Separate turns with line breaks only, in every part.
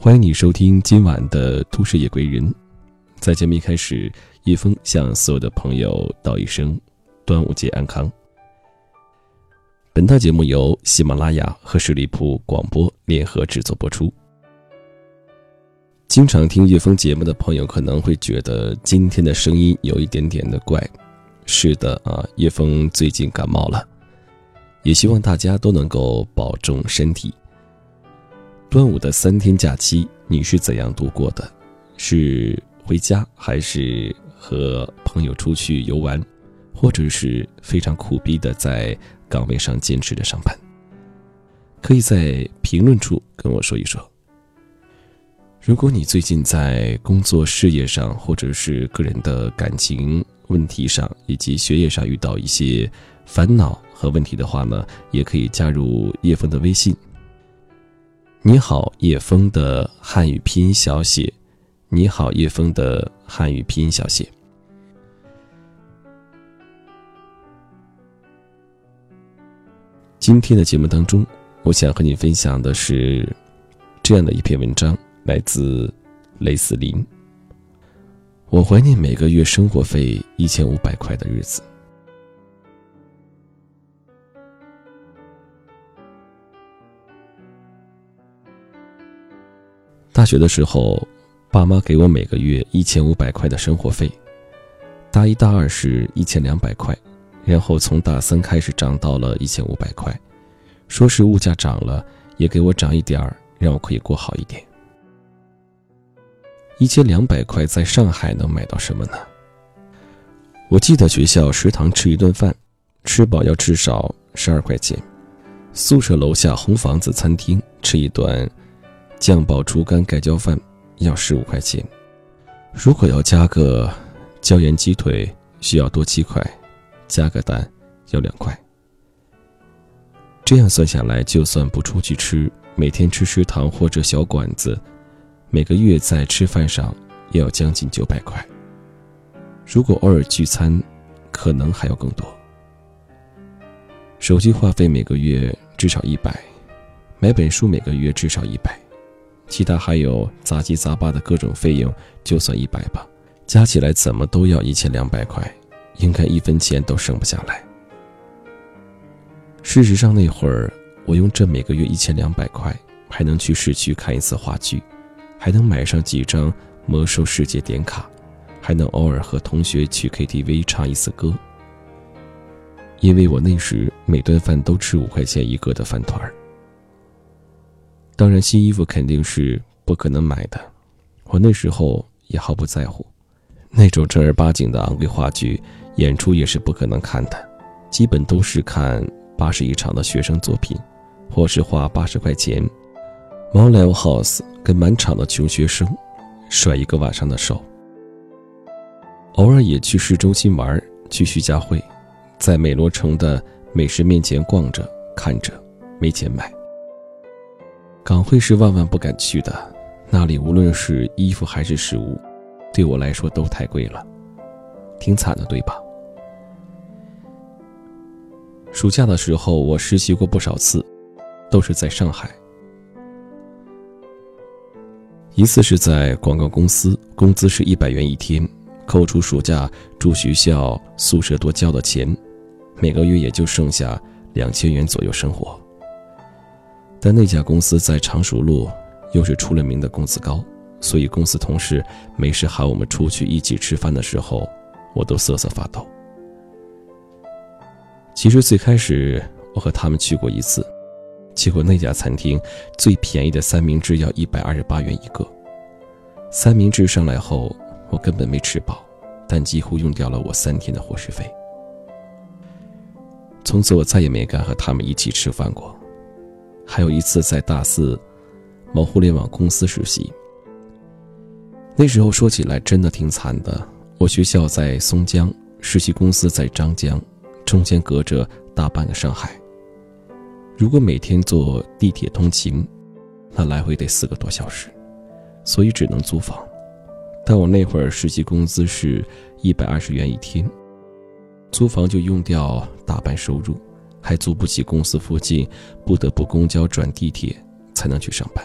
欢迎你收听今晚的《都市夜归人》。在节目一开始，叶峰向所有的朋友道一声端午节安康。本套节目由喜马拉雅和十里铺广播联合制作播出。经常听叶峰节目的朋友可能会觉得今天的声音有一点点的怪。是的啊，叶峰最近感冒了，也希望大家都能够保重身体。端午的三天假期，你是怎样度过的？是回家，还是和朋友出去游玩，或者是非常苦逼的在岗位上坚持着上班？可以在评论处跟我说一说。如果你最近在工作、事业上，或者是个人的感情问题上，以及学业上遇到一些烦恼和问题的话呢，也可以加入叶枫的微信。你好，叶枫的汉语拼音小写。你好，叶枫的汉语拼音小写。今天的节目当中，我想和你分享的是这样的一篇文章，来自雷斯林。我怀念每个月生活费一千五百块的日子。大学的时候，爸妈给我每个月一千五百块的生活费。大一、大二是一千两百块，然后从大三开始涨到了一千五百块。说是物价涨了，也给我涨一点儿，让我可以过好一点。一千两百块在上海能买到什么呢？我记得学校食堂吃一顿饭，吃饱要至少十二块钱；宿舍楼下红房子餐厅吃一顿。酱爆猪肝盖浇饭要十五块钱，如果要加个椒盐鸡腿需要多七块，加个蛋要两块。这样算下来，就算不出去吃，每天吃食堂或者小馆子，每个月在吃饭上也要将近九百块。如果偶尔聚餐，可能还要更多。手机话费每个月至少一百，买本书每个月至少一百。其他还有杂七杂八的各种费用，就算一百吧，加起来怎么都要一千两百块，应该一分钱都剩不下来。事实上，那会儿我用这每个月一千两百块，还能去市区看一次话剧，还能买上几张魔兽世界点卡，还能偶尔和同学去 KTV 唱一次歌。因为我那时每顿饭都吃五块钱一个的饭团儿。当然，新衣服肯定是不可能买的。我那时候也毫不在乎，那种正儿八经的昂贵话剧演出也是不可能看的，基本都是看八十一场的学生作品，或是花八十块钱，猫 live house 跟满场的穷学生甩一个晚上的手。偶尔也去市中心玩，去徐家汇，在美罗城的美食面前逛着看着，没钱买。港汇是万万不敢去的，那里无论是衣服还是食物，对我来说都太贵了，挺惨的，对吧？暑假的时候，我实习过不少次，都是在上海。一次是在广告公司，工资是一百元一天，扣除暑假住学校宿舍多交的钱，每个月也就剩下两千元左右生活。但那家公司在常熟路，又是出了名的工资高，所以公司同事没事喊我们出去一起吃饭的时候，我都瑟瑟发抖。其实最开始我和他们去过一次，结果那家餐厅最便宜的三明治要一百二十八元一个，三明治上来后我根本没吃饱，但几乎用掉了我三天的伙食费。从此我再也没敢和他们一起吃饭过。还有一次在大四，某互联网公司实习。那时候说起来真的挺惨的。我学校在松江，实习公司在张江，中间隔着大半个上海。如果每天坐地铁通勤，那来回得四个多小时，所以只能租房。但我那会儿实习工资是一百二十元一天，租房就用掉大半收入。还租不起公司附近，不得不公交转地铁才能去上班。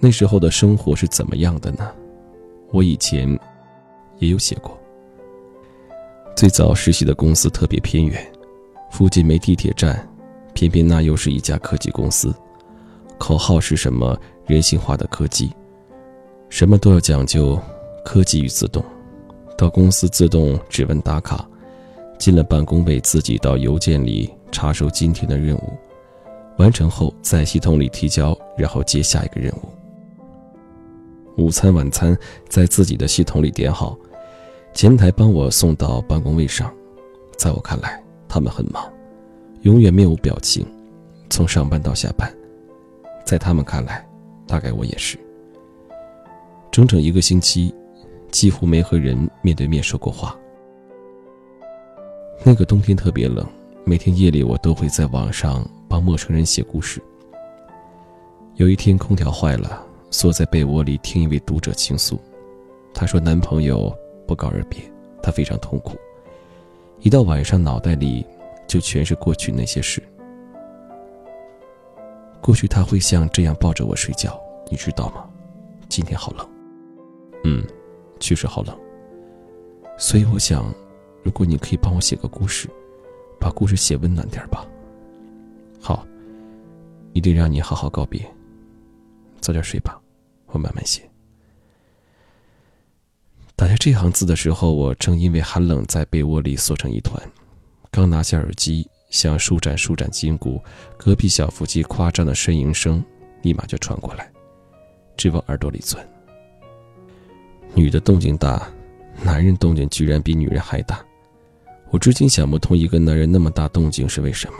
那时候的生活是怎么样的呢？我以前也有写过。最早实习的公司特别偏远，附近没地铁站，偏偏那又是一家科技公司，口号是什么人性化的科技，什么都要讲究科技与自动。到公司自动指纹打卡，进了办公位自己到邮件里查收今天的任务，完成后在系统里提交，然后接下一个任务。午餐晚餐在自己的系统里点好。前台帮我送到办公位上，在我看来，他们很忙，永远面无表情，从上班到下班。在他们看来，大概我也是。整整一个星期，几乎没和人面对面说过话。那个冬天特别冷，每天夜里我都会在网上帮陌生人写故事。有一天空调坏了，缩在被窝里听一位读者倾诉，她说男朋友。不告而别，他非常痛苦。一到晚上，脑袋里就全是过去那些事。过去他会像这样抱着我睡觉，你知道吗？今天好冷。嗯，确实好冷。所以我想，如果你可以帮我写个故事，把故事写温暖点吧。好，一定让你好好告别。早点睡吧，我慢慢写。打下这行字的时候，我正因为寒冷在被窝里缩成一团，刚拿下耳机想舒展舒展筋骨，隔壁小腹肌夸张的呻吟声立马就传过来，直往耳朵里钻。女的动静大，男人动静居然比女人还大，我至今想不通一个男人那么大动静是为什么。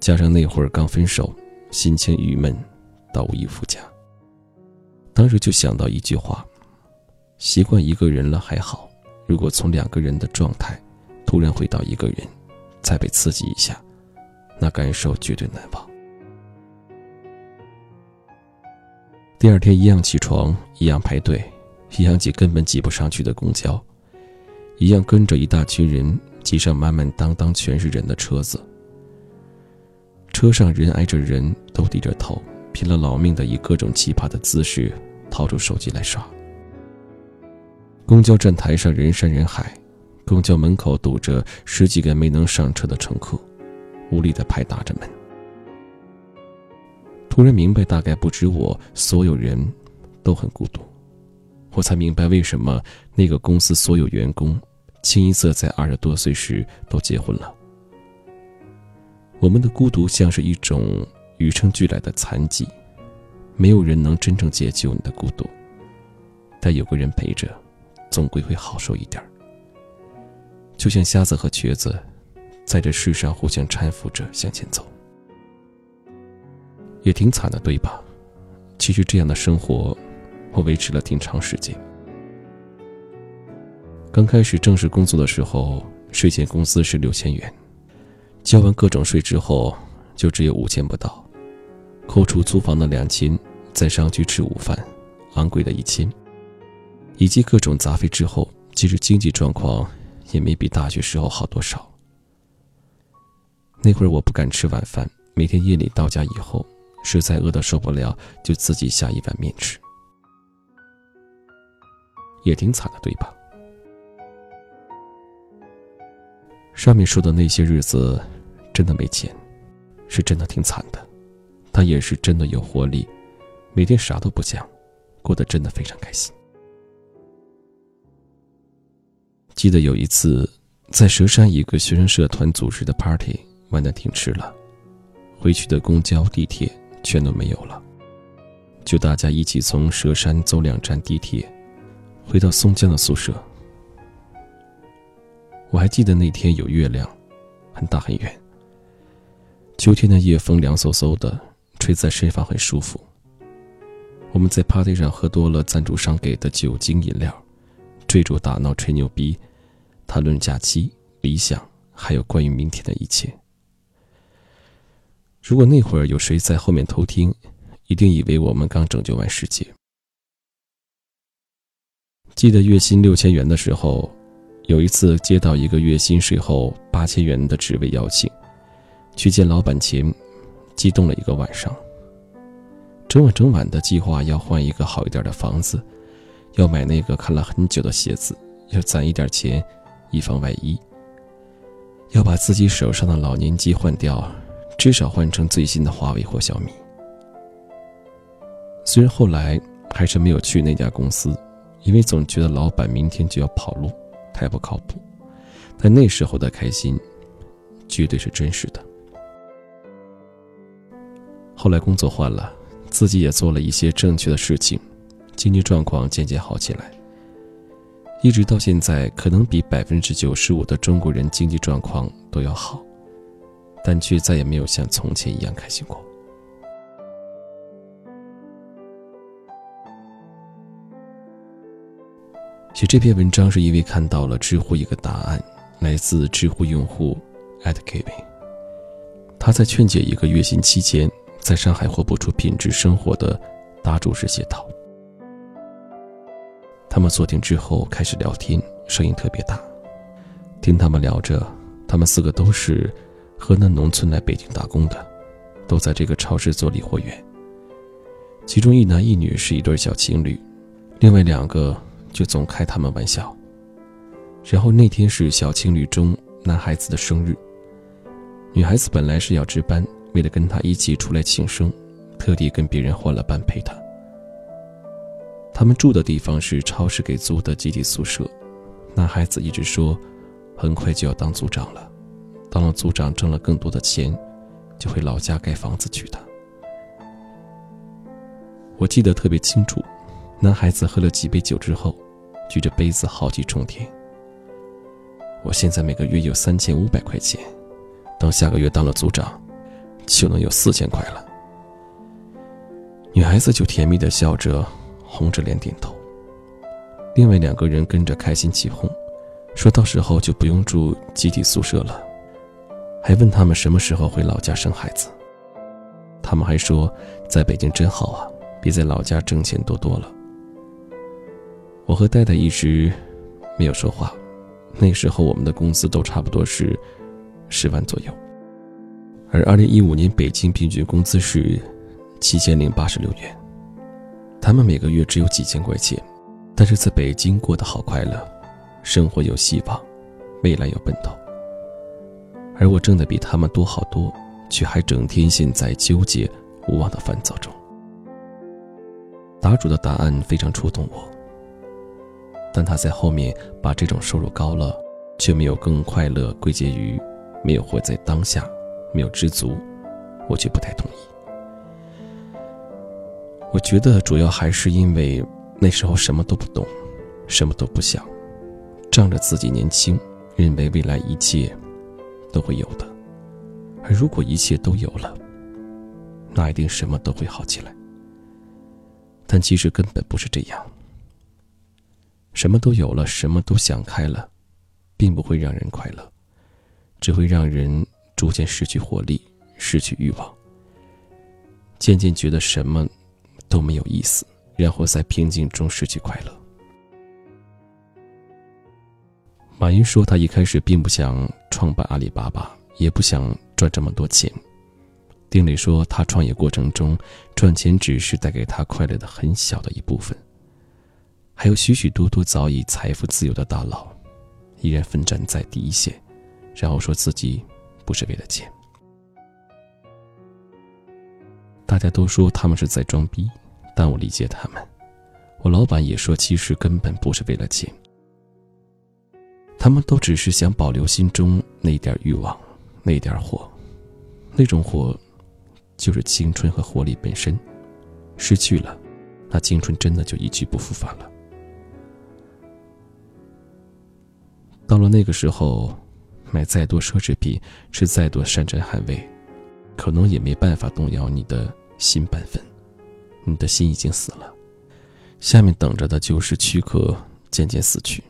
加上那会儿刚分手，心情郁闷到无以复加，当时就想到一句话。习惯一个人了还好，如果从两个人的状态突然回到一个人，再被刺激一下，那感受绝对难忘。第二天一样起床，一样排队，一样挤根本挤不上去的公交，一样跟着一大群人挤上满满当当全是人的车子。车上人挨着人，都低着头，拼了老命的以各种奇葩的姿势掏出手机来刷。公交站台上人山人海，公交门口堵着十几个没能上车的乘客，无力的拍打着门。突然明白，大概不止我，所有人都很孤独。我才明白为什么那个公司所有员工清一色在二十多岁时都结婚了。我们的孤独像是一种与生俱来的残疾，没有人能真正解救你的孤独，但有个人陪着。总归会好受一点就像瞎子和瘸子，在这世上互相搀扶着向前走，也挺惨的，对吧？其实这样的生活，我维持了挺长时间。刚开始正式工作的时候，税前工资是六千元，交完各种税之后，就只有五千不到，扣除租房的两千，再上去吃午饭，昂贵的一千。以及各种杂费之后，其实经济状况也没比大学时候好多少。那会儿我不敢吃晚饭，每天夜里到家以后，实在饿得受不了，就自己下一碗面吃，也挺惨的，对吧？上面说的那些日子，真的没钱，是真的挺惨的，但也是真的有活力，每天啥都不讲，过得真的非常开心。记得有一次，在佘山一个学生社团组织的 party，玩的挺迟了，回去的公交、地铁全都没有了，就大家一起从佘山走两站地铁，回到松江的宿舍。我还记得那天有月亮，很大很圆。秋天的夜风凉飕飕的，吹在身上很舒服。我们在 party 上喝多了赞助商给的酒精饮料。追逐打闹吹牛逼，谈论假期理想，还有关于明天的一切。如果那会儿有谁在后面偷听，一定以为我们刚拯救完世界。记得月薪六千元的时候，有一次接到一个月薪税后八千元的职位邀请，去见老板前，激动了一个晚上。整晚整晚的计划要换一个好一点的房子，要买那个看了很久的鞋子，要攒一点钱以防万一，要把自己手上的老年机换掉，至少换成最新的华为或小米。虽然后来还是没有去那家公司，因为总觉得老板明天就要跑路，太不靠谱。但那时候的开心，绝对是真实的。后来工作换了，自己也做了一些正确的事情，经济状况渐渐好起来。一直到现在，可能比百分之九十五的中国人经济状况都要好，但却再也没有像从前一样开心过。写这篇文章是因为看到了知乎一个答案，来自知乎用户 @kevin，他在劝解一个月薪期间在上海活不出品质生活的答主时写道：“他们坐定之后开始聊天，声音特别大。听他们聊着，他们四个都是河南农村来北京打工的，都在这个超市做理货员。其中一男一女是一对小情侣，另外两个。”就总开他们玩笑。然后那天是小情侣中男孩子的生日，女孩子本来是要值班，为了跟他一起出来庆生，特地跟别人换了班陪他。他们住的地方是超市给租的集体宿舍，男孩子一直说，很快就要当组长了，当了组长挣了更多的钱，就回老家盖房子娶她。我记得特别清楚，男孩子喝了几杯酒之后。举着杯子豪气冲天。我现在每个月有三千五百块钱，等下个月当了组长，就能有四千块了。女孩子就甜蜜的笑着，红着脸点头。另外两个人跟着开心起哄，说到时候就不用住集体宿舍了，还问他们什么时候回老家生孩子。他们还说，在北京真好啊，比在老家挣钱多多了。我和戴戴一直没有说话。那时候我们的工资都差不多是十万左右，而二零一五年北京平均工资是七千零八十六元。他们每个月只有几千块钱，但是在北京过得好快乐，生活有希望，未来有奔头。而我挣的比他们多好多，却还整天陷在纠结无望的烦躁中。答主的答案非常触动我。但他在后面把这种收入高了，却没有更快乐归结于没有活在当下，没有知足，我却不太同意。我觉得主要还是因为那时候什么都不懂，什么都不想，仗着自己年轻，认为未来一切都会有的。而如果一切都有了，那一定什么都会好起来。但其实根本不是这样。什么都有了，什么都想开了，并不会让人快乐，只会让人逐渐失去活力，失去欲望，渐渐觉得什么都没有意思，然后在平静中失去快乐。马云说，他一开始并不想创办阿里巴巴，也不想赚这么多钱。丁磊说，他创业过程中赚钱只是带给他快乐的很小的一部分。还有许许多多早已财富自由的大佬，依然奋战在第一线，然后说自己不是为了钱。大家都说他们是在装逼，但我理解他们。我老板也说，其实根本不是为了钱，他们都只是想保留心中那点欲望，那点火，那种火，就是青春和活力本身。失去了，那青春真的就一去不复返了。到了那个时候，买再多奢侈品，吃再多山珍海味，可能也没办法动摇你的心半分。你的心已经死了，下面等着的就是躯壳渐渐死去。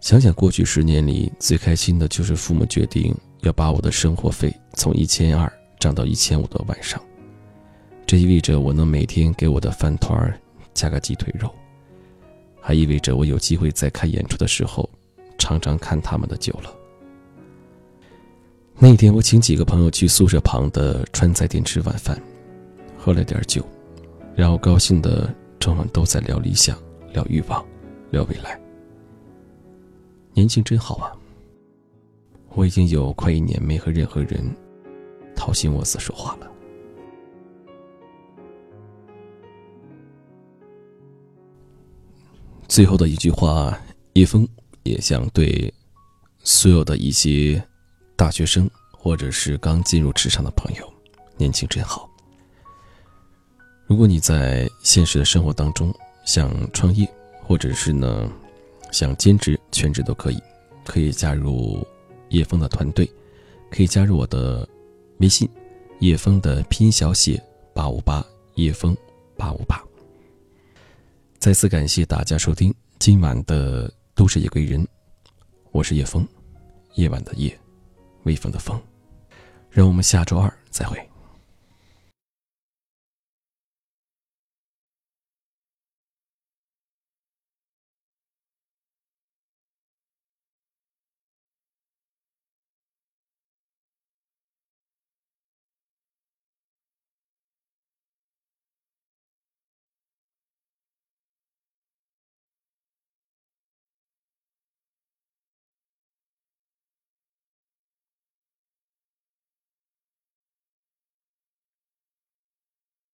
想想过去十年里，最开心的就是父母决定要把我的生活费从一千二涨到一千五的晚上，这意味着我能每天给我的饭团加个鸡腿肉。还意味着我有机会在看演出的时候，常常看他们的酒了。那天我请几个朋友去宿舍旁的川菜店吃晚饭，喝了点酒，然后高兴的整晚都在聊理想、聊欲望、聊未来。年轻真好啊！我已经有快一年没和任何人掏心窝子说话了。最后的一句话，叶枫也想对所有的一些大学生或者是刚进入职场的朋友，年轻真好。如果你在现实的生活当中想创业，或者是呢想兼职、全职都可以，可以加入叶枫的团队，可以加入我的微信，叶枫的拼音小写八五八，叶枫八五八。再次感谢大家收听今晚的《都市夜归人》，我是叶枫，夜晚的夜，微风的风，让我们下周二再会。